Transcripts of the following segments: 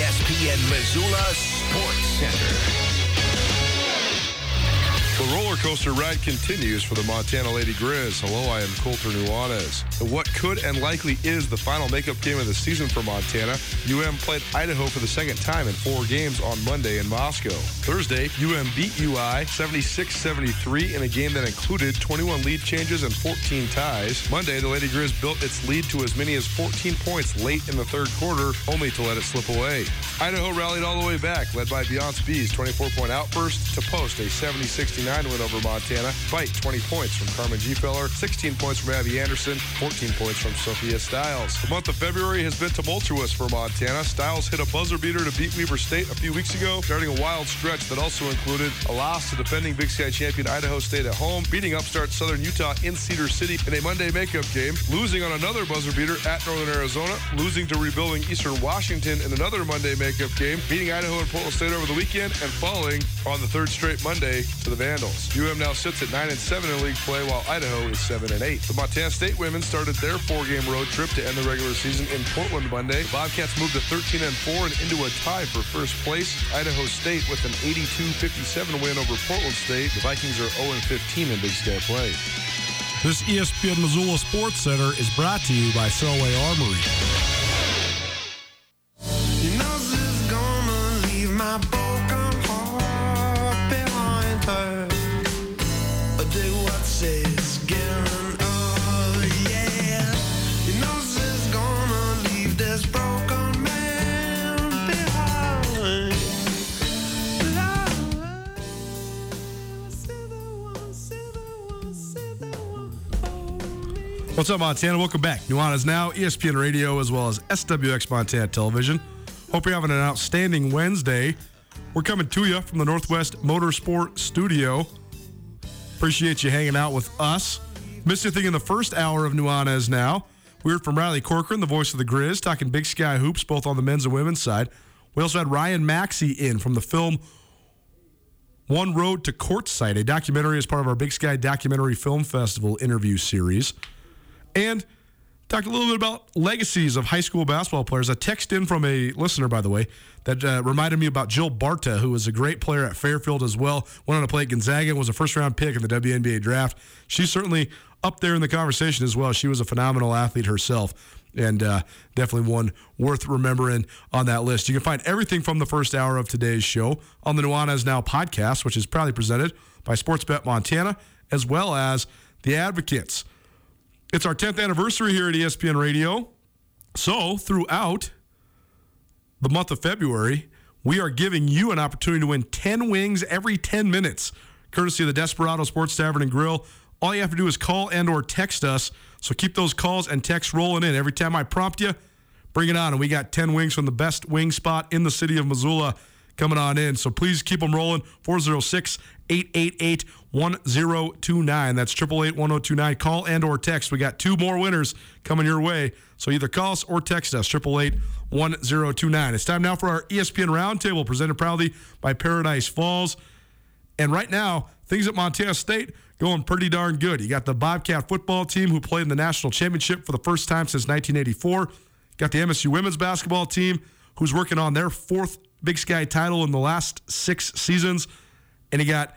ESPN Missoula Sports Center. The roller coaster ride continues for the Montana Lady Grizz. Hello, I am Colter Nuanez. What could and likely is the final makeup game of the season for Montana, UM played Idaho for the second time in four games on Monday in Moscow. Thursday, UM beat UI 76-73 in a game that included 21 lead changes and 14 ties. Monday, the Lady Grizz built its lead to as many as 14 points late in the third quarter, only to let it slip away. Idaho rallied all the way back, led by Beyonce Bea's 24-point outburst to post a 70-69 win over Montana, fight 20 points from Carmen Gfeller, 16 points from Abby Anderson, 14 points from Sophia Stiles. The month of February has been tumultuous for Montana. Stiles hit a buzzer beater to beat Weber State a few weeks ago, starting a wild stretch that also included a loss to defending Big Sky champion Idaho State at home, beating upstart Southern Utah in Cedar City in a Monday makeup game, losing on another buzzer beater at Northern Arizona, losing to rebuilding Eastern Washington in another Monday makeup game, beating Idaho and Portland State over the weekend, and falling on the third straight Monday to the Vandals. UM now sits at 9 and 7 in league play, while Idaho is 7 and 8. The Montana State women started their four-game road trip to end the regular season in Portland Monday. The Bobcats moved to 13 and 4 and into a tie for first place. Idaho State with an 82-57 win over Portland State. The Vikings are 0 and 15 in Big Sky play. This ESPN Missoula Sports Center is brought to you by Selway Armory. What's up, Montana? Welcome back. Nuanez Now, ESPN Radio, as well as SWX Montana Television. Hope you're having an outstanding Wednesday. We're coming to you from the Northwest Motorsport Studio. Appreciate you hanging out with us. Missed anything in the first hour of Nuanez Now. We heard from Riley Corcoran, the voice of the Grizz, talking Big Sky Hoops, both on the men's and women's side. We also had Ryan Maxey in from the film One Road to Courtside, a documentary as part of our Big Sky Documentary Film Festival interview series. And talked a little bit about legacies of high school basketball players. A text in from a listener, by the way, that uh, reminded me about Jill Barta, who was a great player at Fairfield as well. Went on to play at Gonzaga, was a first round pick in the WNBA draft. She's certainly up there in the conversation as well. She was a phenomenal athlete herself. And uh, definitely one worth remembering on that list. You can find everything from the first hour of today's show on the Nuanez Now podcast, which is proudly presented by Sportsbet Montana, as well as the Advocates. It's our 10th anniversary here at ESPN Radio. So, throughout the month of February, we are giving you an opportunity to win 10 wings every 10 minutes, courtesy of the Desperado Sports Tavern and Grill. All you have to do is call and or text us. So keep those calls and texts rolling in. Every time I prompt you, bring it on. And we got 10 wings from the best wing spot in the city of Missoula coming on in. So please keep them rolling. 406 888 1029. That's 888 1029. Call and or text. We got two more winners coming your way. So either call us or text us, 888 1029. It's time now for our ESPN Roundtable, presented proudly by Paradise Falls. And right now, things at Montana State going pretty darn good. You got the Bobcat football team who played in the national championship for the first time since 1984. Got the MSU women's basketball team who's working on their fourth Big Sky title in the last six seasons. And you got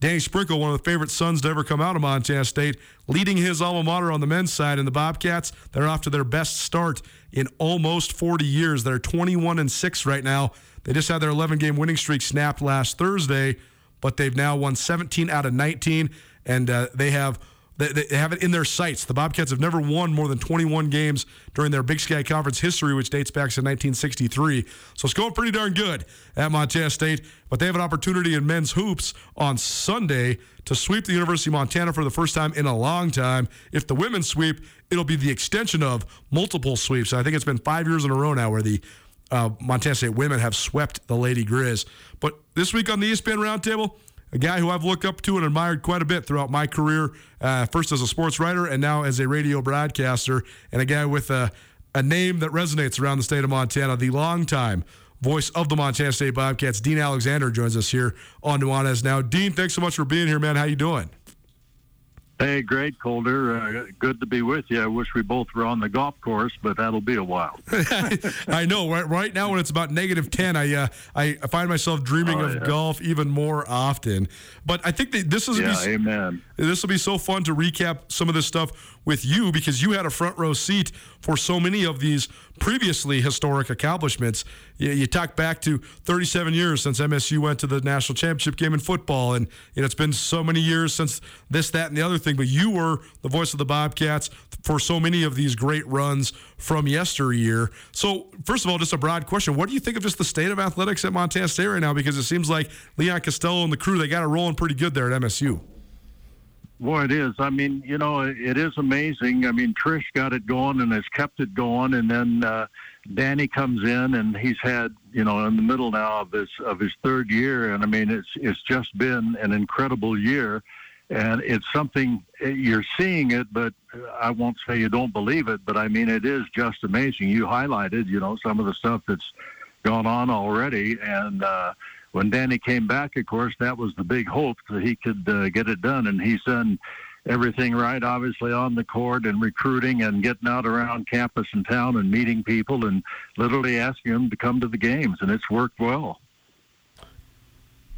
Danny Sprinkle, one of the favorite sons to ever come out of Montana State, leading his alma mater on the men's side. And the Bobcats, they're off to their best start in almost 40 years. They're 21 and 6 right now. They just had their 11 game winning streak snapped last Thursday, but they've now won 17 out of 19, and uh, they have. They, they have it in their sights. The Bobcats have never won more than 21 games during their Big Sky Conference history, which dates back to 1963. So it's going pretty darn good at Montana State. But they have an opportunity in men's hoops on Sunday to sweep the University of Montana for the first time in a long time. If the women sweep, it'll be the extension of multiple sweeps. I think it's been five years in a row now where the uh, Montana State women have swept the Lady Grizz. But this week on the ESPN Roundtable, a guy who I've looked up to and admired quite a bit throughout my career, uh, first as a sports writer and now as a radio broadcaster, and a guy with a, a name that resonates around the state of Montana, the longtime voice of the Montana State Bobcats, Dean Alexander, joins us here on Nuanez Now. Dean, thanks so much for being here, man. How you doing? Hey, great, Calder. Uh, good to be with you. I wish we both were on the golf course, but that'll be a while. I know. Right, right now, when it's about negative ten, I uh, I find myself dreaming Oh, of yeah. golf even more often. But I think that this is yeah, amen. this will be so fun to recap some of this stuff with you because you had a front row seat for so many of these previously historic accomplishments. You, you talk back to 37 years since MSU went to the national championship game in football, and you know it's been so many years since this, that, and the other thing. But you were the voice of the Bobcats for so many of these great runs from yesteryear. So, first of all, just a broad question: What do you think of just the state of athletics at Montana State right now? Because it seems like Leon Costello and the crew they got it rolling pretty good there at MSU. Boy, it is. I mean, you know, it is amazing. I mean, Trish got it going and has kept it going, and then uh, Danny comes in and he's had, you know, in the middle now of his of his third year, and I mean, it's it's just been an incredible year, and it's something you're seeing it, but I won't say you don't believe it, but I mean, it is just amazing. You highlighted, you know, some of the stuff that's gone on already, and. uh when Danny came back, of course, that was the big hope that he could uh, get it done, and he's done everything right, obviously on the court and recruiting and getting out around campus and town and meeting people and literally asking them to come to the games, and it's worked well.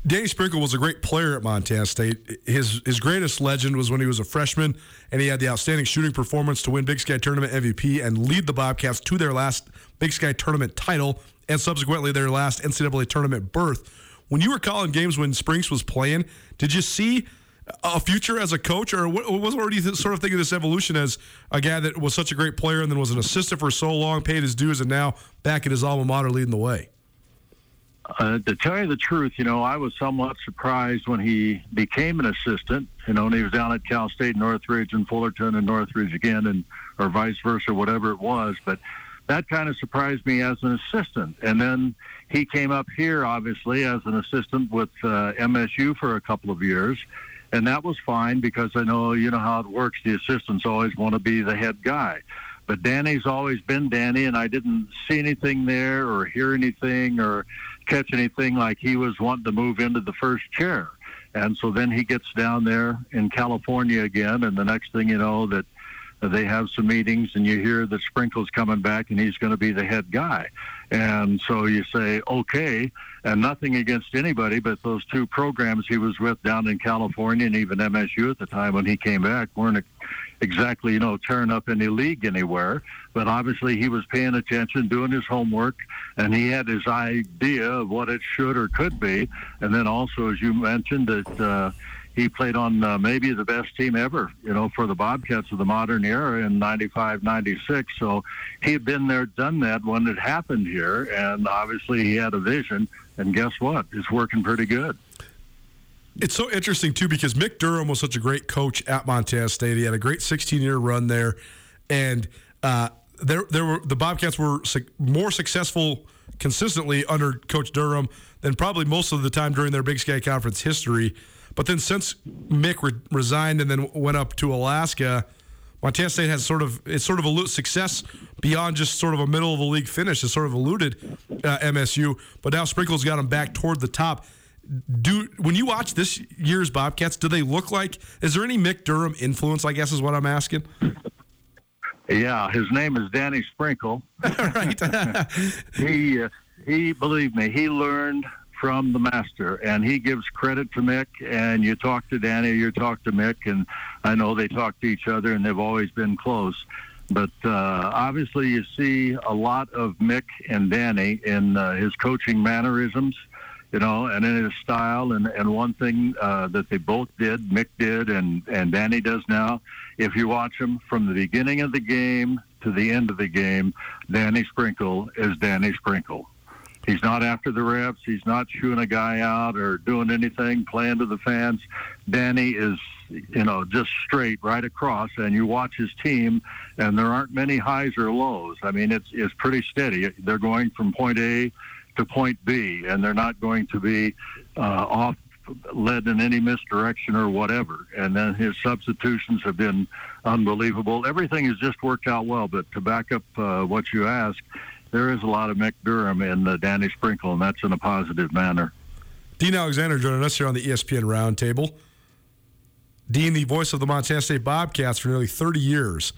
Danny Sprinkle was a great player at Montana State. His his greatest legend was when he was a freshman and he had the outstanding shooting performance to win Big Sky Tournament MVP and lead the Bobcats to their last Big Sky Tournament title and subsequently their last NCAA tournament berth. When you were calling games when Sprinks was playing, did you see a future as a coach, or what, what you sort of think of this evolution as a guy that was such a great player and then was an assistant for so long, paid his dues, and now back at his alma mater leading the way? Uh, to tell you the truth, you know, I was somewhat surprised when he became an assistant. You know, and he was down at Cal State, Northridge, and Fullerton, and Northridge again, and or vice versa, whatever it was. But that kind of surprised me as an assistant. And then he came up here, obviously, as an assistant with uh, MSU for a couple of years. And that was fine because I know, you know how it works. The assistants always want to be the head guy. But Danny's always been Danny, and I didn't see anything there or hear anything or catch anything like he was wanting to move into the first chair. And so then he gets down there in California again, and the next thing you know, that they have some meetings, and you hear that Sprinkle's coming back, and he's going to be the head guy. And so you say, okay, and nothing against anybody, but those two programs he was with down in California and even MSU at the time when he came back weren't exactly, you know, tearing up any league anywhere. But obviously he was paying attention, doing his homework, and he had his idea of what it should or could be. And then also, as you mentioned, that uh, he played on uh, maybe the best team ever, you know, for the Bobcats of the modern era in 95, 96. So he had been there, done that when it happened here. And obviously he had a vision. And guess what? It's working pretty good. It's so interesting too because Mick Durham was such a great coach at Montana State. He had a great 16 year run there, and uh, there there were the Bobcats were more successful consistently under Coach Durham than probably most of the time during their Big Sky Conference history. But then since Mick re- resigned and then went up to Alaska, Montana State has sort of it's sort of a success beyond just sort of a middle of the league finish. It's sort of eluded uh, MSU, but now Sprinkle's got them back toward the top do when you watch this year's Bobcats, do they look like? Is there any Mick Durham influence? I guess is what I'm asking. Yeah, his name is Danny Sprinkle. right. he uh, he believe me, he learned from the master, and he gives credit to Mick. And you talk to Danny, you talk to Mick, and I know they talk to each other, and they've always been close. But uh, obviously, you see a lot of Mick and Danny in uh, his coaching mannerisms you know, and in his style. And, and one thing uh, that they both did, Mick did, and, and Danny does now, if you watch him from the beginning of the game to the end of the game, Danny Sprinkle is Danny Sprinkle. He's not after the reps. He's not shooing a guy out or doing anything, playing to the fans. Danny is, you know, just straight right across. And you watch his team, and there aren't many highs or lows. I mean, it's it's pretty steady. They're going from point A to point B, and they're not going to be uh, off led in any misdirection or whatever. And then his substitutions have been unbelievable. Everything has just worked out well. But to back up uh, what you asked, there is a lot of Mick Durham in uh, Danny Sprinkle, and that's in a positive manner. Dean Alexander joining us here on the ESPN Roundtable. Dean, the voice of the Montana State Bobcats for nearly 30 years.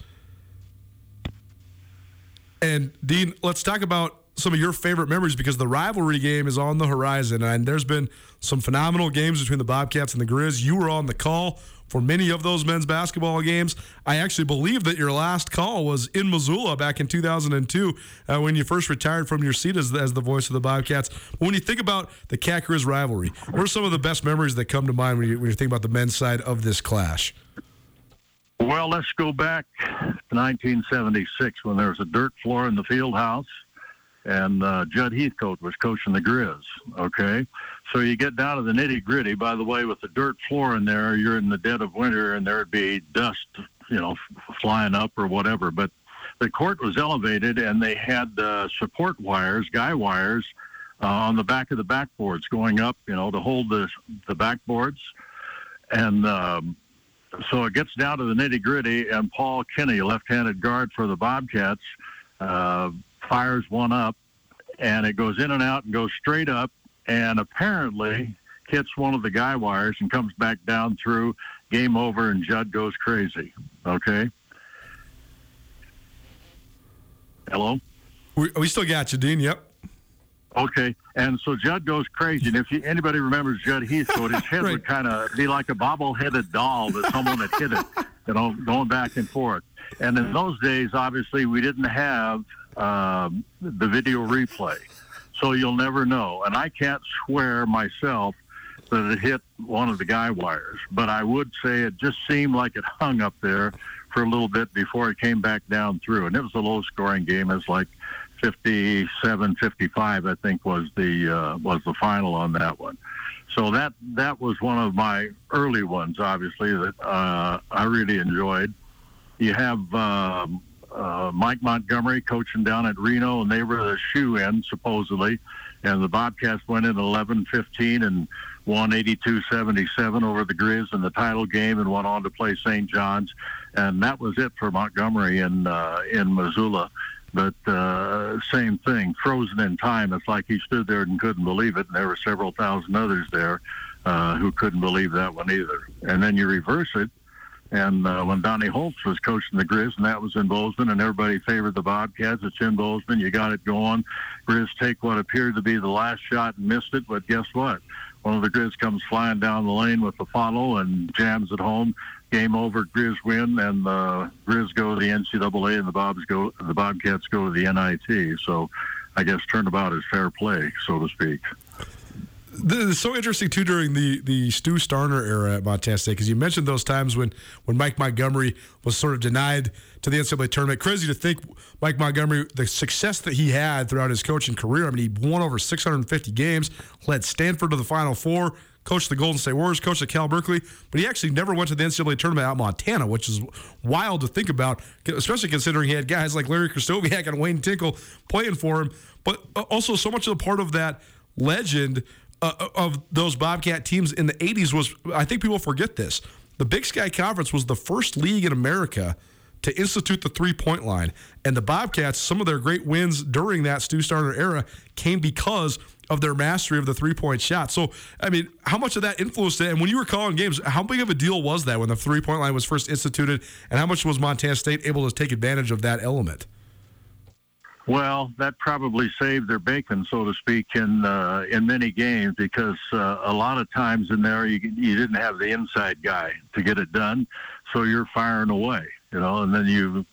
And Dean, let's talk about some of your favorite memories because the rivalry game is on the horizon, and there's been some phenomenal games between the Bobcats and the Grizz. You were on the call for many of those men's basketball games. I actually believe that your last call was in Missoula back in 2002 uh, when you first retired from your seat as, as the voice of the Bobcats. But when you think about the Grizz rivalry, what are some of the best memories that come to mind when you, when you think about the men's side of this clash? Well, let's go back to 1976 when there was a dirt floor in the field house and uh, Judd Heathcote was coaching the Grizz. Okay, so you get down to the nitty gritty. By the way, with the dirt floor in there, you're in the dead of winter, and there'd be dust, you know, flying up or whatever. But the court was elevated, and they had uh, support wires, guy wires, uh, on the back of the backboards going up, you know, to hold the the backboards, and. Um, so it gets down to the nitty gritty, and Paul Kinney, left-handed guard for the Bobcats, uh, fires one up, and it goes in and out and goes straight up, and apparently hits one of the guy wires and comes back down through. Game over, and Judd goes crazy. Okay. Hello. We, we still got you, Dean. Yep. Okay, and so Judd goes crazy. And if you, anybody remembers Judd Heathcote, his head Right. would kind of be like a bobble-headed doll that someone had hit it, you know, going back and forth. And in those days, obviously, we didn't have um, the video replay, so you'll never know. And I can't swear myself that it hit one of the guy wires, but I would say it just seemed like it hung up there for a little bit before it came back down through. And it was a low-scoring game. It was like 57 55 I think was the uh, was the final on that one. So that that was one of my early ones obviously that uh, I really enjoyed. You have um, uh, Mike Montgomery coaching down at Reno and they were the shoe in supposedly and the Bobcats went in 11-15 and won 82-77 over the Grizz in the title game and went on to play St. John's and that was it for Montgomery in uh, in Missoula but uh, same thing, frozen in time. It's like he stood there and couldn't believe it, and there were several thousand others there uh, who couldn't believe that one either. And then you reverse it, and uh, when Donnie Holst was coaching the Grizz, and that was in Bozeman, and everybody favored the Bobcats, it's in Bozeman. You got it going. Grizz take what appeared to be the last shot and missed it, but guess what? One of the Grizz comes flying down the lane with the follow and jams it home. Game over. Grizz win, and the Grizz go to the NCAA, and the Bobs go. The Bobcats go to the NIT. So, I guess turnabout is fair play, so to speak. It's so interesting too during the the Stu Starner era at Montana State because you mentioned those times when when Mike Montgomery was sort of denied to the NCAA tournament. Crazy to think Mike Montgomery, the success that he had throughout his coaching career. I mean, he won over 650 games, led Stanford to the Final Four, coached the Golden State Warriors, coached at Cal Berkeley, but he actually never went to the NCAA tournament out in Montana, which is wild to think about, especially considering he had guys like Larry Krystkowiak and Wayne Tinkle playing for him. But also, so much of the part of that legend uh, of those Bobcat teams in the 80s was, I think people forget this. The Big Sky Conference was the first league in America to institute the three point line. And the Bobcats, some of their great wins during that Stu Starner era came because of their mastery of the three point shot. So, I mean, how much of that influenced it? And when you were calling games, how big of a deal was that when the three point line was first instituted? And how much was Montana State able to take advantage of that element? Well, that probably saved their bacon, so to speak, in uh, in many games because uh, a lot of times in there you you didn't have the inside guy to get it done, so you're firing away, you know, and then you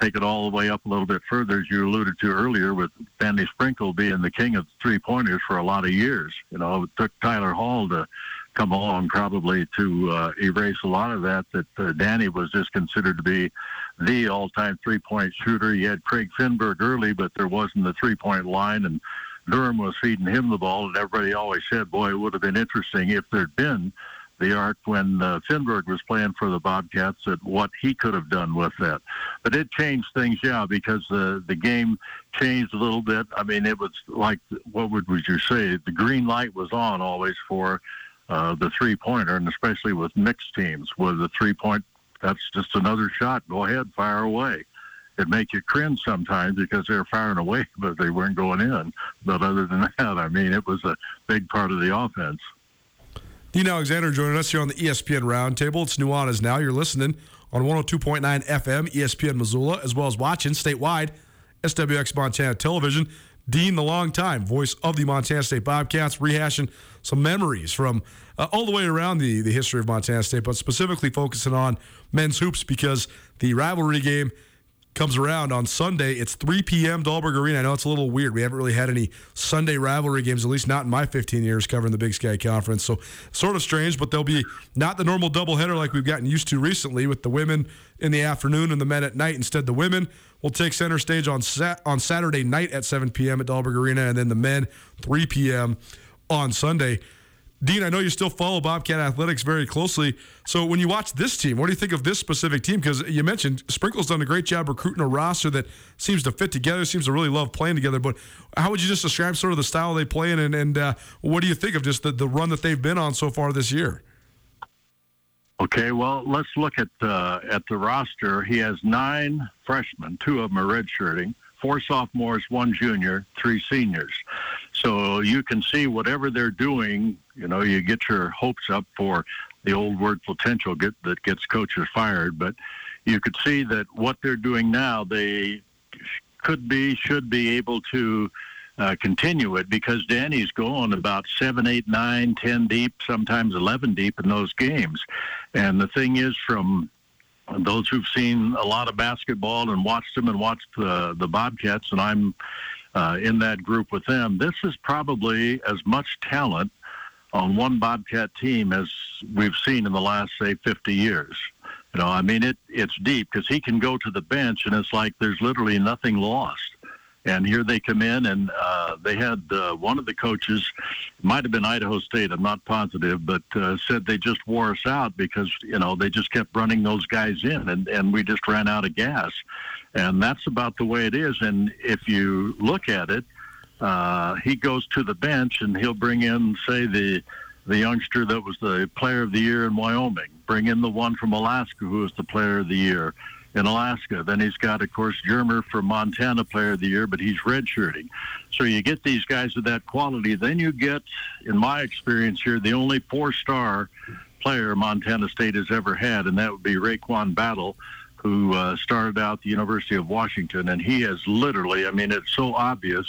take it all the way up a little bit further, as you alluded to earlier, with Danny Sprinkle being the king of three pointers for a lot of years. You know, it took Tyler Hall to come along probably to uh, erase a lot of that. That uh, Danny was just considered to be the all-time three-point shooter. You had Craig Finberg early, but there wasn't the three-point line, and Durham was feeding him the ball, and everybody always said, "Boy, it would have been interesting if there'd been." the arc when uh, Finberg was playing for the Bobcats at what he could have done with that. But it changed things, yeah, because the the game changed a little bit. I mean, it was like what would would you say? The green light was on always for uh, the three pointer, and especially with Mick's teams, with the three point, that's just another shot. Go ahead, fire away. It make you cringe sometimes because they're firing away, but they weren't going in. But other than that, I mean, it was a big part of the offense. Dean Alexander joining us here on the ESPN Roundtable. It's Nuanez Now. You're listening on 102.9 FM, ESPN Missoula, as well as watching statewide, SWX Montana Television. Dean, the long time voice of the Montana State Bobcats, rehashing some memories from uh, all the way around the, the history of Montana State, but specifically focusing on men's hoops because the rivalry game comes around on Sunday. It's 3 p.m. Dahlberg Arena. I know it's a little weird. We haven't really had any Sunday rivalry games, at least not in my 15 years covering the Big Sky Conference. So sort of strange, but they'll be not the normal doubleheader like we've gotten used to recently with the women in the afternoon and the men at night. Instead, the women will take center stage on sat- on Saturday night at 7 p.m. at Dahlberg Arena, and then the men 3 p.m. on Sunday. Dean, I know you still follow Bobcat athletics very closely. So when you watch this team, what do you think of this specific team? Because you mentioned Sprinkle's done a great job recruiting a roster that seems to fit together, seems to really love playing together. But how would you just describe sort of the style they play in, and, and uh, what do you think of just the, the run that they've been on so far this year? Okay, well, let's look at uh, at the roster. He has nine freshmen. Two of them are redshirting. Four sophomores, one junior, three seniors. So you can see whatever they're doing. You know, you get your hopes up for the old word potential get, that gets coaches fired. But you could see that what they're doing now, they could be, should be able to uh, continue it because Danny's going about seven, eight, nine, ten deep, sometimes eleven deep in those games. And the thing is, from those who've seen a lot of basketball and watched them and watched the the Bobcats, and I'm uh, in that group with them, this is probably as much talent on one Bobcat team as we've seen in the last say 50 years. You know, I mean, it it's deep because he can go to the bench and it's like there's literally nothing lost. And here they come in, and uh, they had uh, one of the coaches, might have been Idaho State, I'm not positive, but uh, said they just wore us out because you know they just kept running those guys in, and and we just ran out of gas, and that's about the way it is. And if you look at it, uh, he goes to the bench and he'll bring in, say the the youngster that was the player of the year in Wyoming, bring in the one from Alaska who was the player of the year in Alaska. Then he's got, of course, Germer for Montana Player of the Year, but he's redshirting. So you get these guys of that quality. Then you get, in my experience here, the only four-star player Montana State has ever had, and that would be RaeQuan Battle, who uh, started out the University of Washington, and he has literally, I mean, it's so obvious,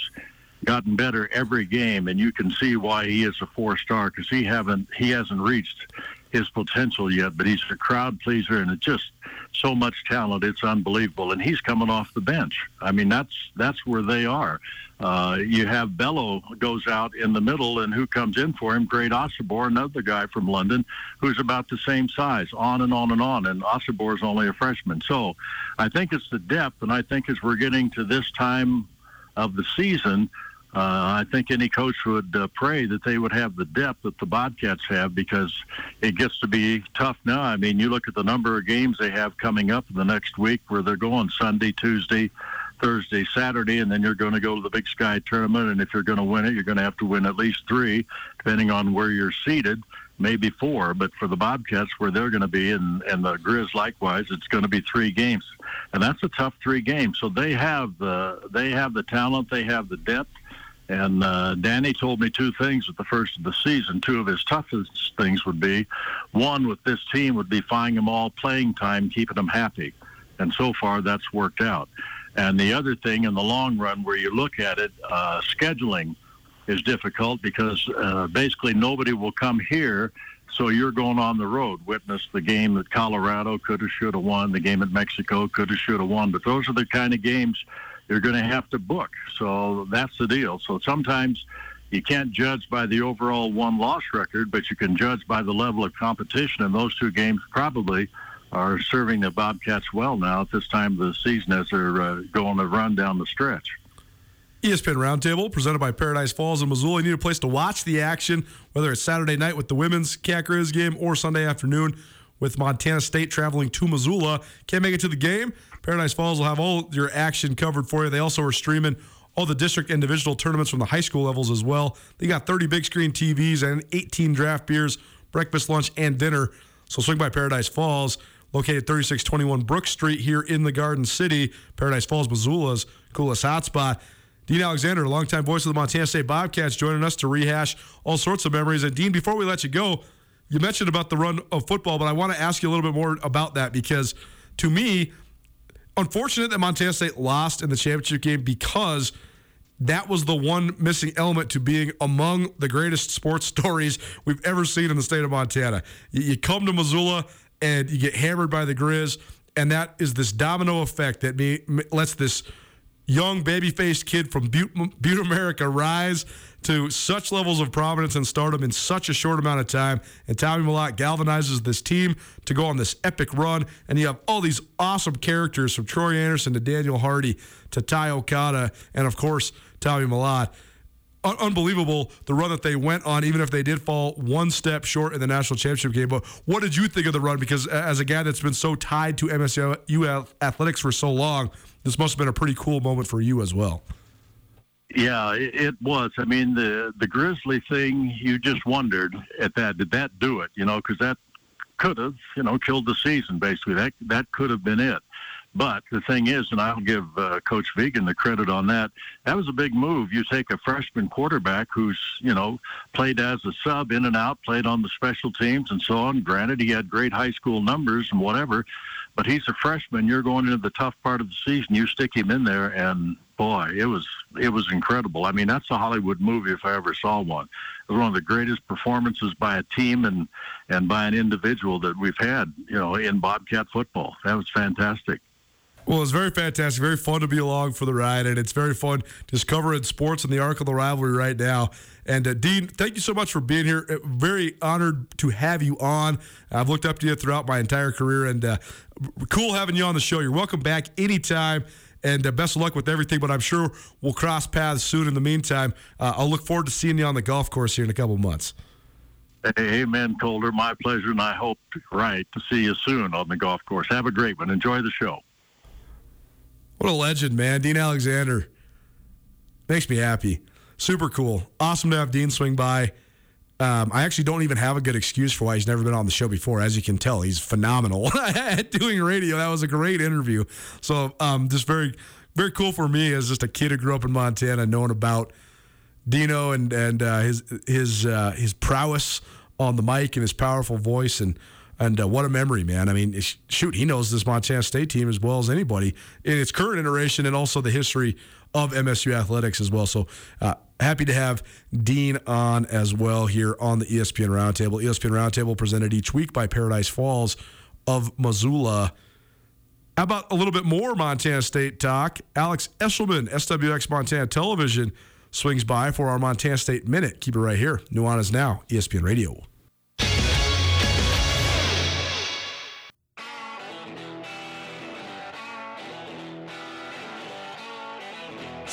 gotten better every game, and you can see why he is a four-star because he haven't he hasn't reached his potential yet, but he's a crowd pleaser and it's just so much talent. It's unbelievable. And he's coming off the bench. I mean, that's that's where they are. Uh, you have Belo goes out in the middle, and who comes in for him? Great Osobor, another guy from London, who's about the same size. On and on and on. And Osobor is only a freshman. So I think it's the depth, and I think as we're getting to this time of the season, I think any coach would uh, pray that they would have the depth that the Bobcats have because it gets to be tough now. I mean, you look at the number of games they have coming up in the next week where they're going Sunday, Tuesday, Thursday, Saturday, and then you're going to go to the Big Sky tournament. And if you're going to win it, you're going to have to win at least three, depending on where you're seated, maybe four. But for the Bobcats, where they're going to be, and, and the Grizz likewise, it's going to be three games, and that's a tough three games. So they have the they have the talent, they have the depth. And uh, Danny told me two things at the first of the season. Two of his toughest things would be one with this team would be finding them all playing time, keeping them happy. And so far, that's worked out. And the other thing in the long run, where you look at it, uh, scheduling is difficult because uh, basically nobody will come here. So you're going on the road. Witness the game that Colorado could have, should have won. The game at Mexico could have, should have won. But those are the kind of games you're going to have to book. So that's the deal. So sometimes you can't judge by the overall one loss record, but you can judge by the level of competition. And those two games probably are serving the Bobcats well now at this time of the season as they're uh, going to run down the stretch. ESPN Roundtable, presented by Paradise Falls in Missoula. You need a place to watch the action, whether it's Saturday night with the women's Cat Grizz game or Sunday afternoon with Montana State traveling to Missoula. Can't make it to the game? Paradise Falls will have all your action covered for you. They also are streaming all the district and divisional tournaments from the high school levels as well. They got 30 big screen TVs and 18 draft beers, breakfast, lunch, and dinner. So swing by Paradise Falls, located 3621 Brook Street here in the Garden City. Paradise Falls, Missoula's coolest hotspot. Dean Alexander, longtime voice of the Montana State Bobcats, joining us to rehash all sorts of memories. And Dean, before we let you go, you mentioned about the run of football, but I want to ask you a little bit more about that because to me, unfortunate that Montana State lost in the championship game because that was the one missing element to being among the greatest sports stories we've ever seen in the state of Montana. You, come to Missoula and you get hammered by the Grizz, and that is this domino effect that lets this young baby-faced kid from Butte, Butte, America rise to such levels of prominence and stardom in such a short amount of time. And Tommy Mellott galvanizes this team to go on this epic run. And you have all these awesome characters from Troy Anderson to Daniel Hardy to Ty Okada, and of course, Tommy Mellott. Un- unbelievable the run that they went on, even if they did fall one step short in the national championship game. But what did you think of the run? Because as a guy that's been so tied to MSU athletics for so long, this must have been a pretty cool moment for you as well. Yeah, it, was. I mean, the the Grizzly thing, you just wondered at that. Did that do it? You know, because that could have, you know, killed the season. Basically, that that could have been it. But the thing is, and I'll give uh, Coach Vigen the credit on that. That was a big move. You take a freshman quarterback who's, you know, played as a sub in and out, played on the special teams and so on. Granted, he had great high school numbers and whatever, but he's a freshman. You're going into the tough part of the season. You stick him in there, and boy, it was it was incredible. I mean, that's a Hollywood movie if I ever saw one. It was one of the greatest performances by a team and and by an individual that we've had, you know, in Bobcat football. That was fantastic. Well, it's very fantastic, very fun to be along for the ride, and it's very fun just covering sports and the arc of the rivalry right now. And uh, Dean, thank you so much for being here. Uh, very honored to have you on. I've looked up to you throughout my entire career, and uh, cool having you on the show. You're welcome back anytime. And uh, best of luck with everything, but I'm sure we'll cross paths soon. In the meantime, uh, I'll look forward to seeing you on the golf course here in a couple months. Amen, Colter. My pleasure, and I hope, right, to see you soon on the golf course. Have a great one. Enjoy the show. What a legend, man. Dean Alexander. Makes me happy. Super cool. Awesome to have Dean swing by. Um, I actually don't even have a good excuse for why he's never been on the show before. As you can tell, he's phenomenal at doing radio. That was a great interview. So, um, just very, very cool for me as just a kid who grew up in Montana, knowing about Dino and and uh, his his uh, his prowess on the mic and his powerful voice and and uh, what a memory, man. I mean, shoot, he knows this Montana State team as well as anybody in its current iteration and also the history of MSU athletics as well. So, uh, Happy to have Dean on as well here on the ESPN Roundtable. ESPN Roundtable presented each week by Paradise Falls of Missoula. How about a little bit more Montana State talk? Alex Eshelman, SWX Montana Television, swings by for our Montana State Minute. Keep it right here. Nuanez Now, ESPN Radio.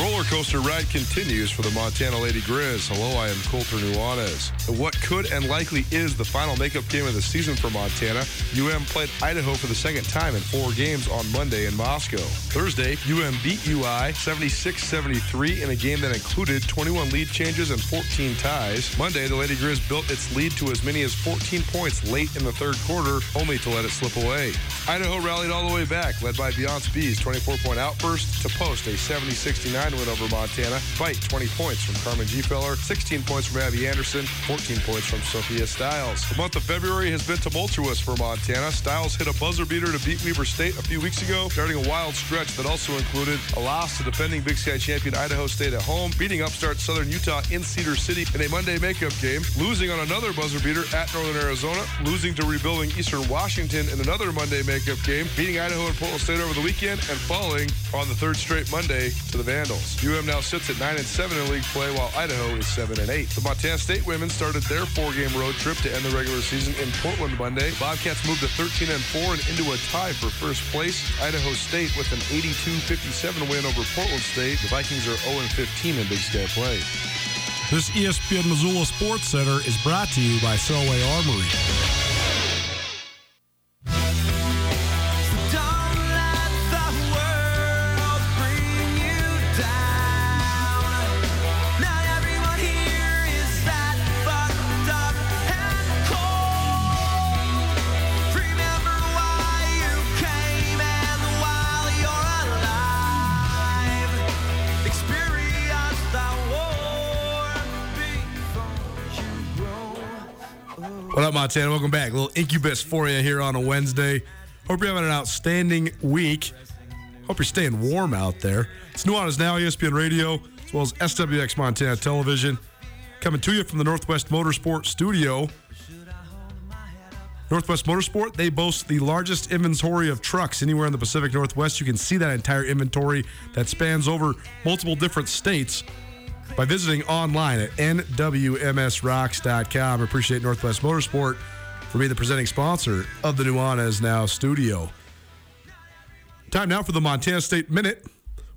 Roller coaster ride continues for the Montana Lady Grizz. Hello, I am Colter Nuanez. What could and likely is the final makeup game of the season for Montana. UM played Idaho for the second time in four games on Monday in Moscow. Thursday, UM beat UI 76-73 in a game that included 21 lead changes and 14 ties. Monday, the Lady Grizz built its lead to as many as 14 points late in the third quarter, only to let it slip away. Idaho rallied all the way back, led by Beyonce Bea's 24-point outburst to post a 70-69 win over Montana, fight 20 points from Carmen Gfeller, 16 points from Abby Anderson, 14 points from Sophia Stiles. The month of February has been tumultuous for Montana. Stiles hit a buzzer beater to beat Weber State a few weeks ago, starting a wild stretch that also included a loss to defending Big Sky champion Idaho State at home, beating upstart Southern Utah in Cedar City in a Monday makeup game, losing on another buzzer beater at Northern Arizona, losing to rebuilding Eastern Washington in another Monday makeup game, beating Idaho and Portland State over the weekend, and falling on the third straight Monday to the Vandals. UM now sits at 9 and 7 in league play, while Idaho is 7 and 8. The Montana State women started their four-game road trip to end the regular season in Portland Monday. Bobcats moved to 13 and 4 and into a tie for first place. Idaho State with an 82-57 win over Portland State. The Vikings are 0 and 15 in Big Sky play. This ESPN Missoula Sports Center is brought to you by Selway Armory. Up, Montana? Welcome back. A little incubus for you here on a Wednesday. Hope you're having an outstanding week. Hope you're staying warm out there. It's Nuanez Now, E ESPN Radio, as well as SWX Montana Television. Coming to you from the Northwest Motorsport Studio. Northwest Motorsport, they boast the largest inventory of trucks anywhere in the Pacific Northwest. You can see that entire inventory that spans over multiple different states by visiting online at nwmsrocks.com. Appreciate Northwest Motorsport for being the presenting sponsor of the Nuanez Now studio. Time now for the Montana State Minute.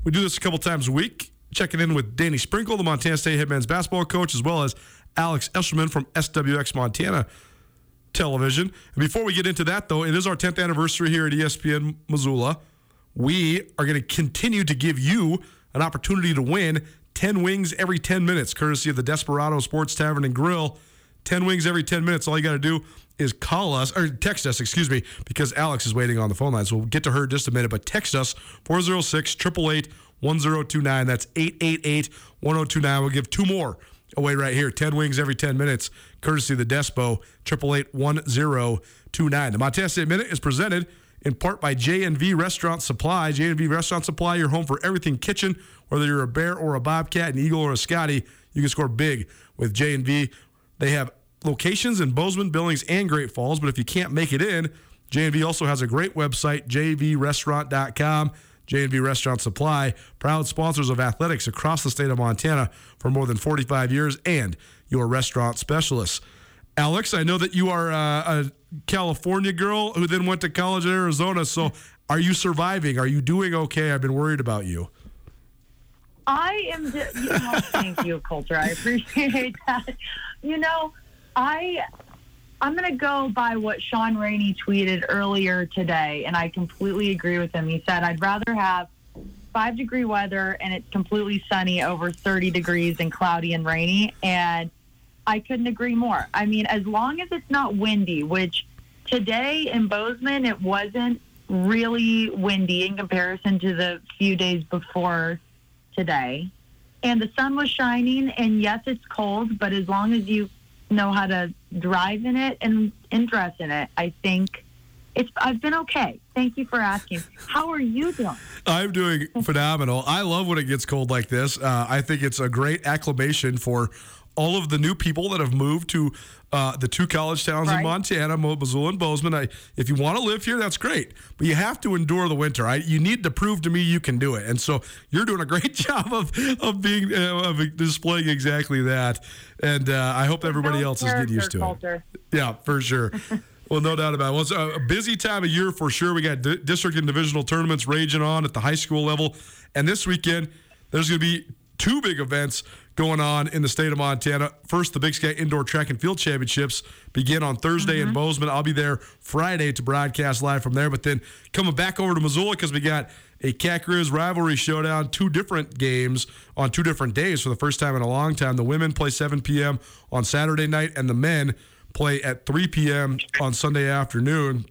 We do this a couple times a week, checking in with Danny Sprinkle, the Montana State head men's basketball coach, as well as Alex Eshelman from SWX Montana Television. And before we get into that, though, it is our 10th anniversary here at ESPN Missoula. We are going to continue to give you an opportunity to win 10 wings every 10 minutes, courtesy of the Desperado Sports Tavern and Grill. 10 wings every 10 minutes. All you got to do is call us or text us, excuse me, because Alex is waiting on the phone line. So we'll get to her just a minute, but text us 406 888 1029. That's 888 1029. We'll give two more away right here. 10 wings every 10 minutes, courtesy of the Despo 888 1029. The Montana Minute is presented in part by J&V Restaurant Supply. J&V Restaurant Supply, your home for everything kitchen, whether you're a bear or a bobcat, an eagle or a scotty, you can score big with J&V. They have locations in Bozeman, Billings, and Great Falls, but if you can't make it in, J&V also has a great website, jvrestaurant.com. J&V Restaurant Supply, proud sponsors of athletics across the state of Montana for more than 45 years and your restaurant specialists. Alex, I know that you are a California girl who then went to college in Arizona. So, are you surviving? Are you doing okay? I've been worried about you. I am. thank you, Colter. I appreciate that. You know, I I'm going to go by what Sean Rainey tweeted earlier today, and I completely agree with him. He said, "I'd rather have five degree weather and it's completely sunny over 30 degrees and cloudy and rainy." And I couldn't agree more. I mean, as long as it's not windy, which today in Bozeman it wasn't really windy in comparison to the few days before today. And the sun was shining, and yes, it's cold, but as long as you know how to drive in it and, and dress in it, I think it's. I've been okay. Thank you for asking. How are you doing? I'm doing phenomenal. I love when it gets cold like this. Uh, I think it's a great acclamation for all of the new people that have moved to uh, the two college towns in Montana, Mo- Missoula and Bozeman. I, if you want to live here, that's great, but you have to endure the winter. I, you need to prove to me you can do it, and so you're doing a great job of of being uh, of displaying exactly that. And uh, I hope everybody else is getting used to character, it. Yeah, for sure. Well, no doubt about it. Well, it's a busy time of year for sure. We got di- district and divisional tournaments raging on at the high school level. And this weekend, there's going to be two big events going on in the state of Montana. First, the Big Sky Indoor Track and Field Championships begin on Thursday in mm-hmm. Bozeman. I'll be there Friday to broadcast live from there. But then coming back over to Missoula because we got a Cat Grizz rivalry showdown, two different games on two different days for the first time in a long time. The women play 7 p.m. on Saturday night, and the men play at 3 p.m. on Sunday afternoon.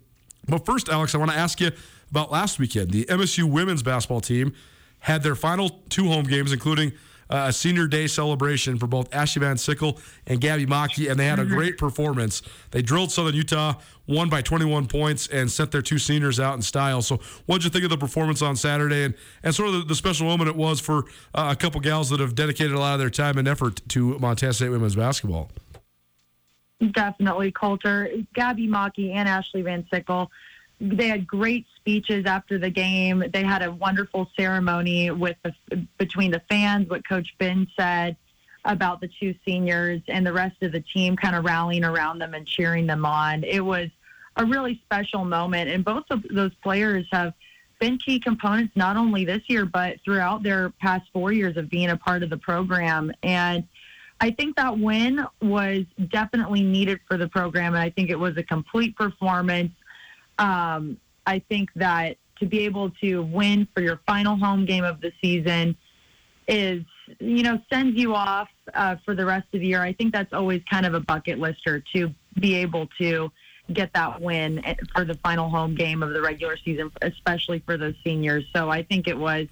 But first, Alex, I want to ask you about last weekend. The MSU women's basketball team had their final two home games, including uh, a senior day celebration for both Ashley Van Sickle and Gabby Maki, and they had a great performance. They drilled Southern Utah, won by 21 points, and sent their two seniors out in style. So, what did you think of the performance on Saturday, and, and sort of the, the special moment it was for uh, a couple gals that have dedicated a lot of their time and effort to Montana State women's basketball? Definitely, Colter, Gabby Maki, and Ashley Van Sickle. They had great speeches after the game. They had a wonderful ceremony with the, between the fans, what Coach Ben said about the two seniors, and the rest of the team kind of rallying around them and cheering them on. It was a really special moment, and both of those players have been key components not only this year but throughout their past four years of being a part of the program. And I think that win was definitely needed for the program, and I think it was a complete performance. Um, I think that to be able to win for your final home game of the season is, you know, sends you off uh, for the rest of the year. I think that's always kind of a bucket lister to be able to get that win for the final home game of the regular season, especially for those seniors. So I think it was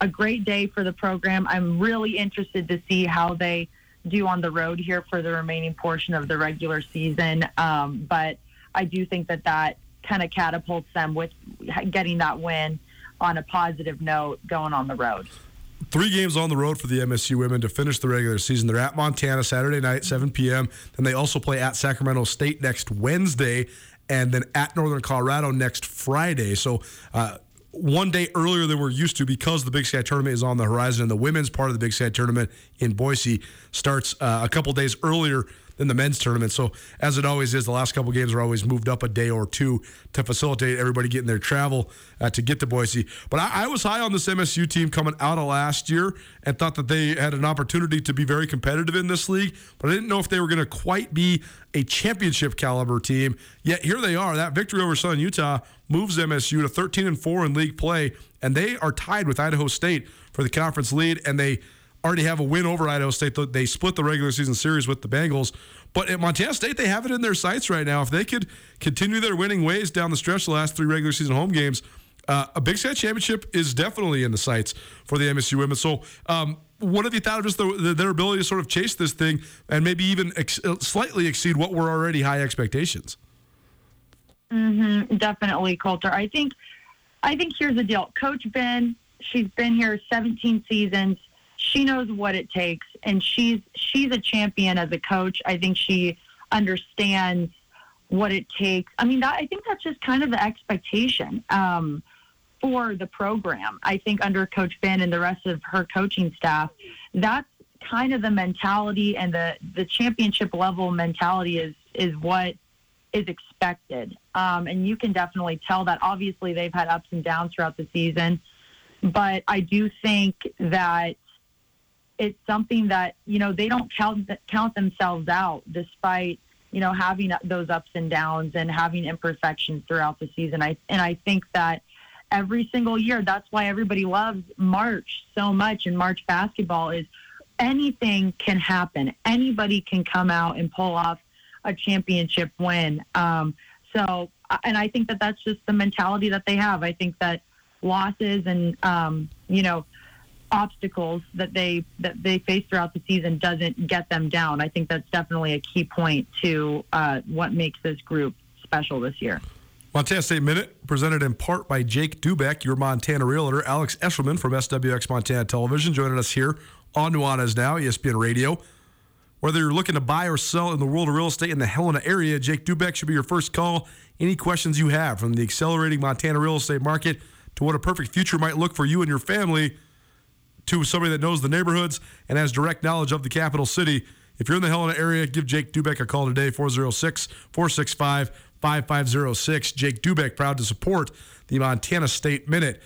a great day for the program. I'm really interested to see how they do on the road here for the remaining portion of the regular season. Um, but I do think that that kind of catapults them with getting that win on a positive note going on the road. Three games on the road for the MSU women to finish the regular season. They're at Montana Saturday night, 7 p.m. Then they also play at Sacramento State next Wednesday, and then at Northern Colorado next Friday. So, uh, one day earlier than we're used to because the Big Sky tournament is on the horizon, and the women's part of the Big Sky tournament in Boise starts uh, a couple days earlier than the men's tournament. So, as it always is, the last couple games are always moved up a day or two to facilitate everybody getting their travel uh, to get to Boise. But I, I was high on this MSU team coming out of last year and thought that they had an opportunity to be very competitive in this league. But I didn't know if they were going to quite be a championship caliber team. Yet here they are. That victory over Southern Utah moves MSU to 13 and 4 in league play, and they are tied with Idaho State for the conference lead, and they already have a win over Idaho State. They split the regular season series with the Bengals. But at Montana State, they have it in their sights right now. If they could continue their winning ways down the stretch the last three regular season home games, uh, a Big Sky championship is definitely in the sights for the MSU women. So, um, what have you thought of just the, the, their ability to sort of chase this thing and maybe even ex- slightly exceed what were already high expectations? Mm-hmm, definitely, Colter. I think, I think here's the deal. Coach Ben, she's been here 17 seasons. She knows what it takes, and she's she's a champion as a coach. I think she understands what it takes. I mean, that, I think that's just kind of the expectation um, for the program. I think under Coach Ben and the rest of her coaching staff, that's kind of the mentality and the the championship level mentality is is what is expected. Um, and you can definitely tell that. Obviously, they've had ups and downs throughout the season, but I do think that it's something that you know they don't count count themselves out, despite you know having those ups and downs and having imperfections throughout the season. I and I think that every single year, that's why everybody loves March so much. And March basketball is anything can happen. Anybody can come out and pull off a championship win. Um, so, and I think that that's just the mentality that they have. I think that losses and um, you know obstacles that they that they face throughout the season doesn't get them down. I think that's definitely a key point to uh, what makes this group special this year. Montana State Minute, presented in part by Jake Dubeck, your Montana realtor, Alex Eshelman from SWX Montana Television, joining us here on Nuanez Now, ESPN Radio. Whether you're looking to buy or sell in the world of real estate in the Helena area, Jake Dubeck should be your first call. Any questions you have from the accelerating Montana real estate market to what a perfect future might look for you and your family to somebody that knows the neighborhoods and has direct knowledge of the capital city. If you're in the Helena area, give Jake Dubeck a call today, 406 465 5506. Jake Dubeck, proud to support the Montana State Minute.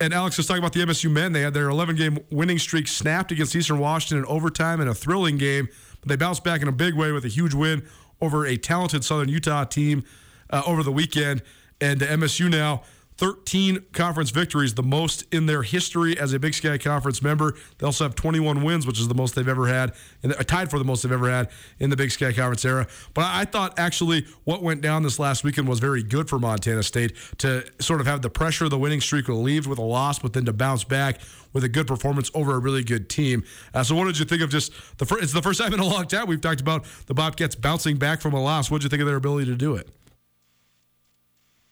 And Alex was talking about the MSU men. They had their 11 game winning streak snapped against Eastern Washington in overtime in a thrilling game, but they bounced back in a big way with a huge win over a talented Southern Utah team uh, over the weekend. And MSU now 13 conference victories, the most in their history as a Big Sky Conference member. They also have 21 wins, which is the most they've ever had, and tied for the most they've ever had in the Big Sky Conference era. But I thought actually what went down this last weekend was very good for Montana State to sort of have the pressure of the winning streak relieved with a loss, but then to bounce back with a good performance over a really good team. Uh, so, what did you think of just the first? It's the first time in a long time we've talked about the Bobcats bouncing back from a loss. What did you think of their ability to do it?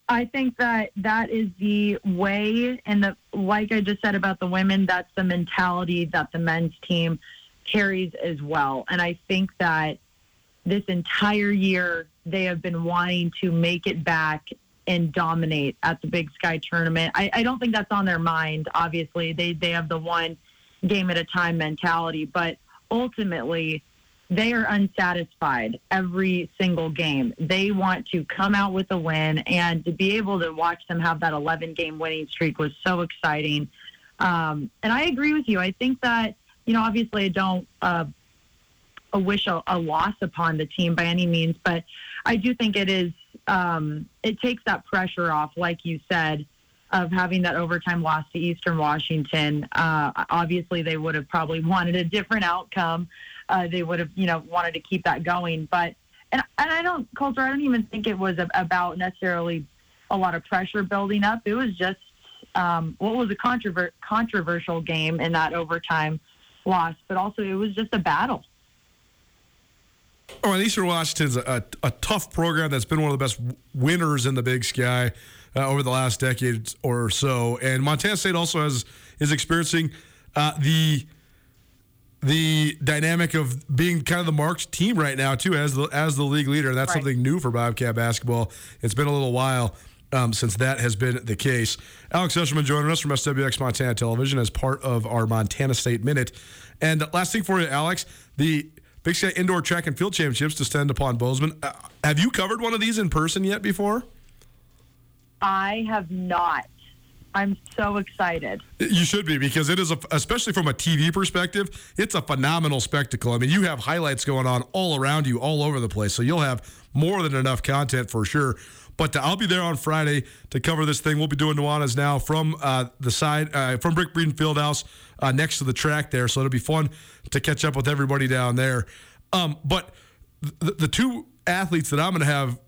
I think that that is the way, and the like I just said about the women, that's the mentality that the men's team carries as well. And I think that this entire year they have been wanting to make it back and dominate at the Big Sky tournament. I, I don't think that's on their mind. Obviously, they they have the one game at a time mentality, but ultimately they are unsatisfied every single game. They want to come out with a win, and to be able to watch them have that 11 game winning streak was so exciting. Um, and I agree with you. I think that, you know, obviously I don't uh, wish a, a, loss upon the team by any means, but I do think it is, um, it takes that pressure off, like you said, of having that overtime loss to Eastern Washington. Uh, obviously, they would have probably wanted a different outcome uh, they would have, you know, wanted to keep that going. But and and I don't, Colter, I don't even think it was about necessarily a lot of pressure building up. It was just um, what was a controver- controversial game in that overtime loss, but also it was just a battle. And Eastern Washington's a, a, a, tough program that's been one of the best winners in the Big Sky uh, over the last decade or so. And Montana State also has is experiencing uh, the the dynamic of being kind of the marked team right now too as the as the league leader. That's right. something new for Bobcat basketball. It's been a little while um, since that has been the case. Alex Eshelman joining us from SWX Montana Television as part of our Montana State Minute. And last thing for you, Alex, the Big Sky Indoor Track and Field Championships descend upon Bozeman. Uh, have you covered one of these in person yet before? I have not. I'm so excited. You should be because it is, a, especially from a TV perspective, it's a phenomenal spectacle. I mean, you have highlights going on all around you, all over the place. So you'll have more than enough content for sure. But uh, I'll be there on Friday to cover this thing. We'll be doing Nuanez now from uh, the side, uh, from Brick Breeden Fieldhouse uh, next to the track there. So it'll be fun to catch up with everybody down there. Um, but the, the two athletes that I'm going to have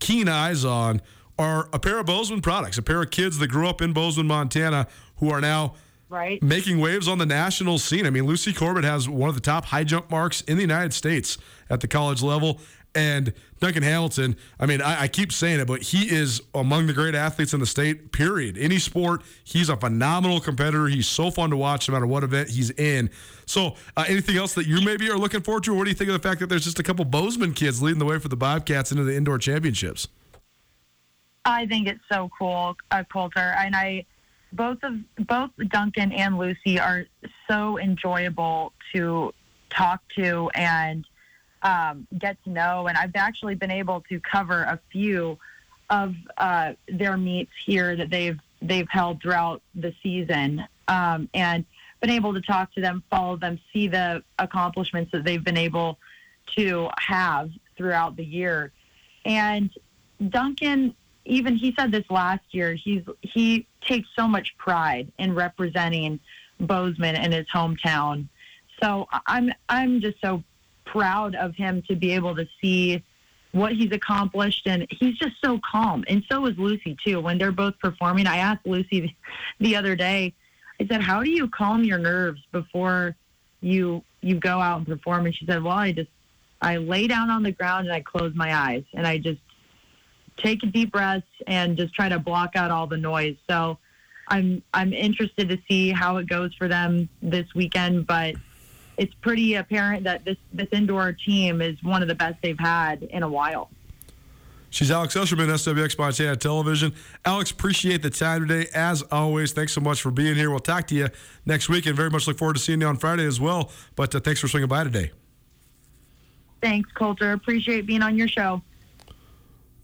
keen eyes on are a pair of Bozeman products, a pair of kids that grew up in Bozeman, Montana, who are now right. making waves on the national scene. I mean, Lucy Corbett has one of the top high jump marks in the United States at the college level. And Duncan Hamilton, I mean, I, I, keep saying it, but he is among the great athletes in the state, period. Any sport, he's a phenomenal competitor. He's so fun to watch no matter what event he's in. So, uh, anything else that you maybe are looking forward to? Or what do you think of the fact that there's just a couple Bozeman kids leading the way for the Bobcats into the indoor championships? I think it's so cool, uh, Colter, and I both of both Duncan and Lucy are so enjoyable to talk to, and um, get to know. And I've actually been able to cover a few of uh, their meets here that they've they've held throughout the season, um, and been able to talk to them, follow them, see the accomplishments that they've been able to have throughout the year. And Duncan, even he said this last year, he's he takes so much pride in representing Bozeman and his hometown. So I'm I'm just so proud of him to be able to see what he's accomplished. And he's just so calm. And so is lucy too when they're both performing. I asked lucy the other day i said how do you calm your nerves before you you go out and perform? And she said well i just i lay down on the ground and i close my eyes and i just take a deep breath and just try to block out all the noise so i'm i'm interested to see how it goes for them this weekend but it's pretty apparent that this this indoor team is one of the best they've had in a while. She's Alex Eshelman, SWX Montana Television. Alex, appreciate the time today. As always, thanks so much for being here. We'll talk to you next week and very much look forward to seeing you on Friday as well. But uh, thanks for swinging by today. Thanks, Colter. Appreciate being on your show.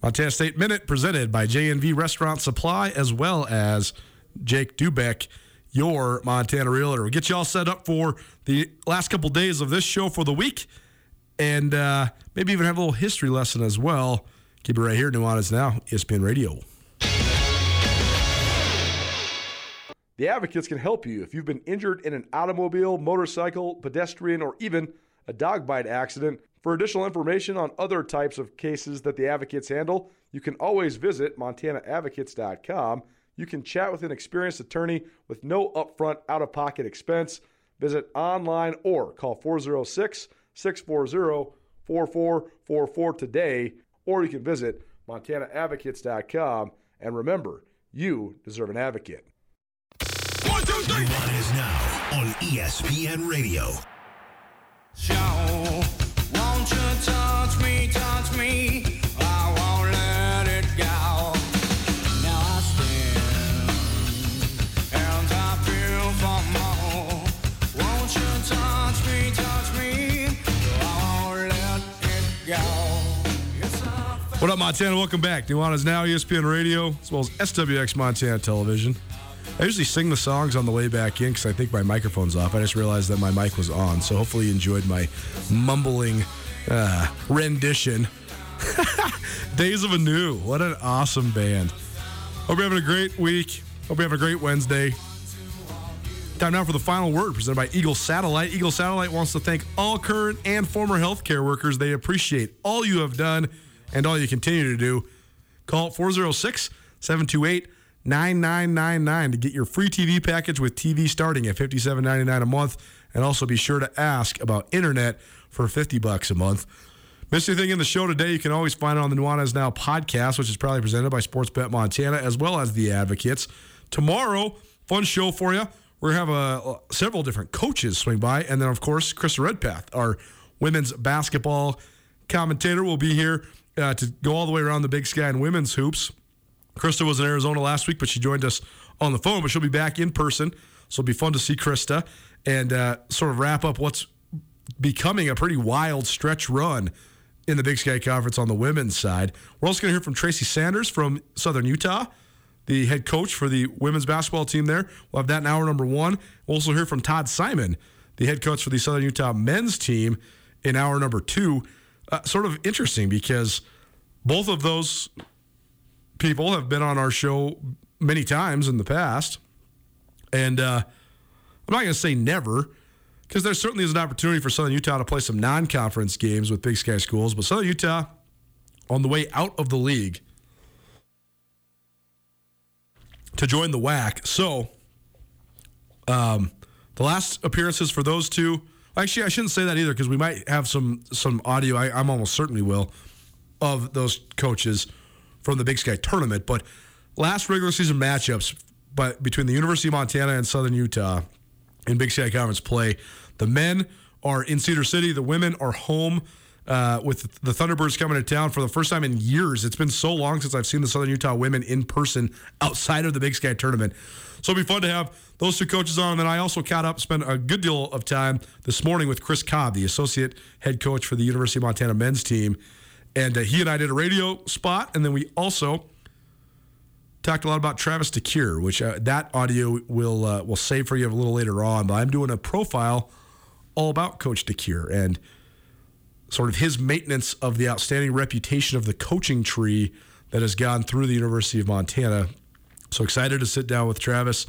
Montana State Minute presented by JNV Restaurant Supply as well as Jake Dubeck your Montana Realtor. We'll get you all set up for the last couple days of this show for the week and uh, maybe even have a little history lesson as well. Keep it right here, New Nuanez Now, ESPN Radio. The Advocates can help you if you've been injured in an automobile, motorcycle, pedestrian, or even a dog bite accident. For additional information on other types of cases that the Advocates handle, you can always visit montanaadvocates.com. You can chat with an experienced attorney with no upfront out of pocket expense. Visit online or call 406 640 4444 today, or you can visit montanaadvocates.com. And remember, you deserve an advocate. One, two, three. is now on ESPN Radio. Show, What up, Montana? Welcome back. Nuanez Now, ESPN Radio, as well as SWX Montana Television. I usually sing the songs on the way back in because I think my microphone's off. I just realized that my mic was on, so hopefully you enjoyed my mumbling uh, rendition. Days of a New. What an awesome band. Hope you're having a great week. Hope you have a great Wednesday. Time now for the final word presented by Eagle Satellite. Eagle Satellite wants to thank all current and former healthcare workers. They appreciate all you have done and all you continue to do. Call 406 728 9999 to get your free TV package with TV starting at $57.99 a month. And also be sure to ask about internet for 50 bucks a month. Missed anything in the show today, you can always find it on the Nuanez Now podcast, which is proudly presented by Sportsbet Montana, as well as the Advocates. Tomorrow, fun show for you. We're going to have uh, several different coaches swing by. And then, of course, Krista Redpath, our women's basketball commentator, will be here uh, to go all the way around the big sky in women's hoops. Krista was in Arizona last week, but she joined us on the phone. But she'll be back in person, so it'll be fun to see Krista and uh, sort of wrap up what's becoming a pretty wild stretch run in the Big Sky Conference on the women's side. We're also going to hear from Tracy Sanders from Southern Utah, the head coach for the women's basketball team there. We'll have that in hour number one. We'll also hear from Todd Simon, the head coach for the Southern Utah men's team, in hour number two. Uh, sort of interesting because both of those people have been on our show many times in the past. And uh, I'm not going to say never, because there certainly is an opportunity for Southern Utah to play some non conference games with Big Sky schools. But Southern Utah, on the way out of the league to join the WAC. So, um, the last appearances for those two, actually, I shouldn't say that either, because we might have some, some audio, I, I'm almost certain we will, of those coaches from the Big Sky tournament. But last regular season matchups but between the University of Montana and Southern Utah in Big Sky Conference play, the men are in Cedar City, the women are home uh, with the Thunderbirds coming to town for the first time in years. It's been so long since I've seen the Southern Utah women in person outside of the Big Sky tournament. So it'll be fun to have those two coaches on. And then I also caught up, spent a good deal of time this morning with Chris Cobb, the associate head coach for the University of Montana men's team. And uh, he and I did a radio spot. And then we also talked a lot about Travis DeCuire, which uh, that audio will uh, will save for you a little later on. But I'm doing a profile all about Coach DeCuire and sort of his maintenance of the outstanding reputation of the coaching tree that has gone through the University of Montana. So excited to sit down with Travis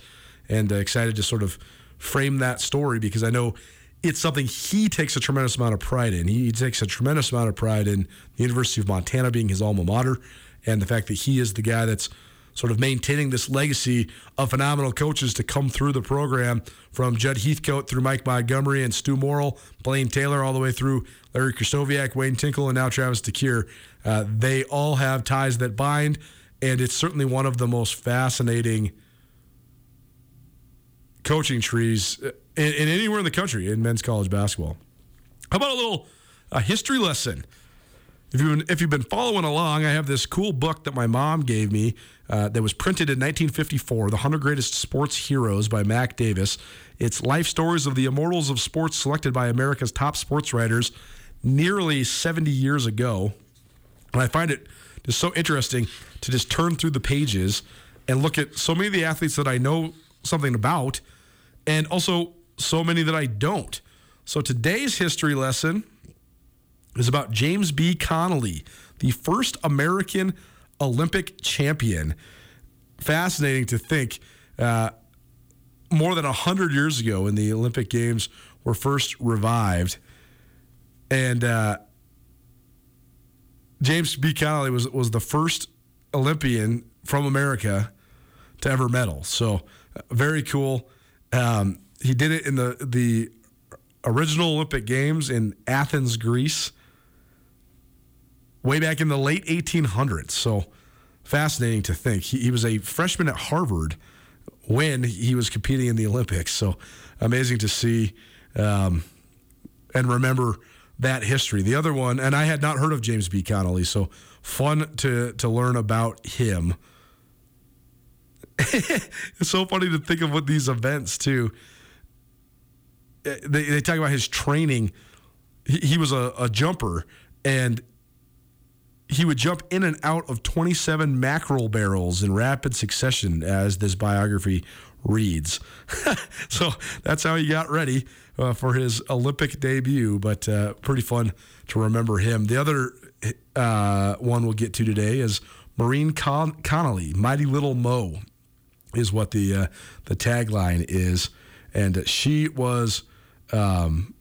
and uh, excited to sort of frame that story because I know it's something he takes a tremendous amount of pride in. He takes a tremendous amount of pride in the University of Montana being his alma mater and the fact that he is the guy that's sort of maintaining this legacy of phenomenal coaches to come through the program from Judd Heathcote through Mike Montgomery and Stu Morrill, Blaine Taylor, all the way through Larry Krystkowiak, Wayne Tinkle, and now Travis DeCuire. Uh, they all have ties that bind, and it's certainly one of the most fascinating coaching trees in, in anywhere in the country in men's college basketball. How about a little a history lesson? If you've been, if you've been following along, I have this cool book that my mom gave me uh, that was printed in 1954, The 100 Greatest Sports Heroes by Mac Davis. It's life stories of the immortals of sports selected by America's top sports writers nearly 70 years ago. And I find it just so interesting to just turn through the pages and look at so many of the athletes that I know something about and also so many that I don't. So today's history lesson is about James B. Connolly, the first American Olympic champion. Fascinating to think. Uh, more than 100 years ago, when the Olympic Games were first revived, and uh, James B. Connolly was, was the first Olympian from America to ever medal. So, uh, very cool. Um, he did it in the, the original Olympic Games in Athens, Greece way back in the late 1800s. So fascinating to think. He, he, was a freshman at Harvard when he was competing in the Olympics. So amazing to see um, and remember that history. The other one, and I had not heard of James B. Connolly, so fun to to learn about him. it's so funny to think of what these events too. They, they talk about his training. He, he was a, a jumper, and he would jump in and out of 27 mackerel barrels in rapid succession, as this biography reads. so that's how he got ready uh, for his Olympic debut, but uh, pretty fun to remember him. The other uh, one we'll get to today is Maureen Con- Connolly, Mighty Little Mo, is what the uh, the tagline is, and she was um,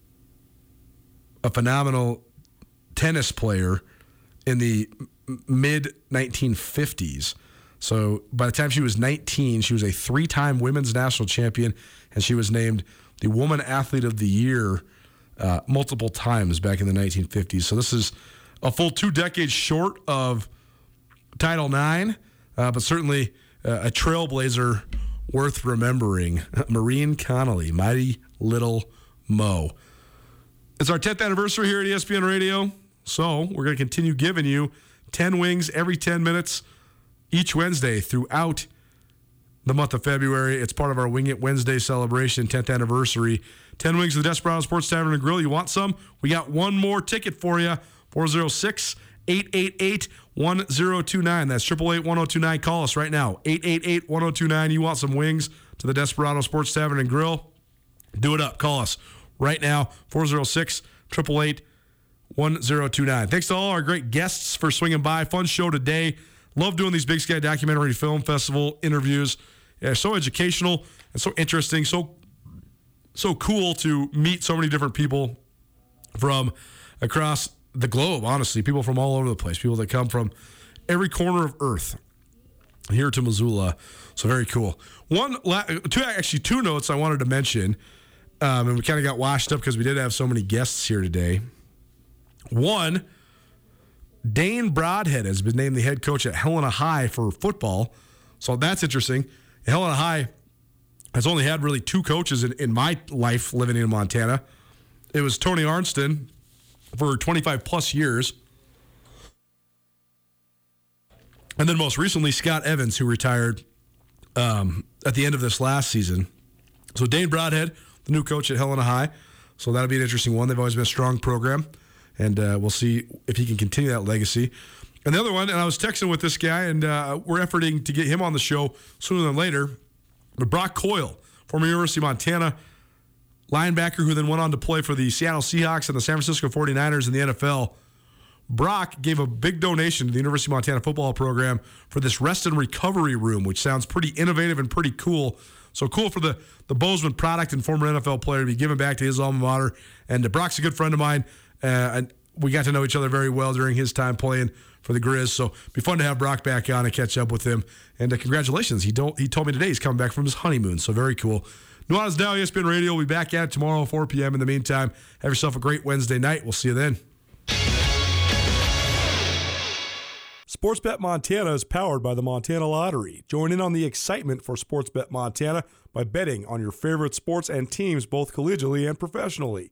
a phenomenal tennis player in the mid 1950s. So by the time she was 19, she was a three time women's national champion, and she was named the Woman Athlete of the Year uh, multiple times back in the 1950s. So this is a full two decades short of Title IX, uh, but certainly uh, a trailblazer worth remembering. Maureen Connolly, Mighty Little Mo. It's our 10th anniversary here at ESPN Radio. So we're going to continue giving you 10 wings every 10 minutes each Wednesday throughout the month of February. It's part of our Wing It Wednesday celebration, 10th anniversary. 10 wings of the Desperado Sports Tavern and Grill. You want some? We got one more ticket for you 406 888 1029. That's 888 1029. Call us right now 888 1029. You want some wings to the Desperado Sports Tavern and Grill? Do it up. Call us right now 406 888 1029. Thanks to all our great guests for swinging by. Fun show today. Love doing these Big Sky Documentary Film Festival interviews. Yeah, so educational and so interesting. So so cool to meet so many different people from across the globe, honestly. People from all over the place. People that come from every corner of Earth here to Missoula. So very cool. One, two, actually two notes I wanted to mention, um, and we kind of got washed up because we did have so many guests here today. One, Dane Broadhead has been named the head coach at Helena High for football. So that's interesting. Helena High has only had really two coaches in, in my life living in Montana. It was Tony Arnston for 25 plus years. And then most recently, Scott Evans, who retired um, at the end of this last season. So Dane Broadhead, the new coach at Helena High. So that'll be an interesting one. They've always been a strong program, and uh, we'll see if he can continue that legacy. And the other one, and I was texting with this guy, and uh, we're efforting to get him on the show sooner than later. But Brock Coyle, former University of Montana linebacker, who then went on to play for the Seattle Seahawks and the San Francisco 49ers in the NFL. Brock gave a big donation to the University of Montana football program for this rest and recovery room, which sounds pretty innovative and pretty cool. So cool for the the Bozeman product and former NFL player to be given back to his alma mater. And uh, Brock's a good friend of mine, uh, and we got to know each other very well during his time playing for the Grizz. So be fun to have Brock back on and catch up with him. And uh, congratulations, he told he told me today he's coming back from his honeymoon. So very cool. Nuanez Now, ESPN Radio. We'll be back at it tomorrow, 4 p.m. In the meantime, have yourself a great Wednesday night. We'll see you then. Sportsbet Montana is powered by the Montana Lottery. Join in on the excitement for Sportsbet Montana by betting on your favorite sports and teams both collegially and professionally.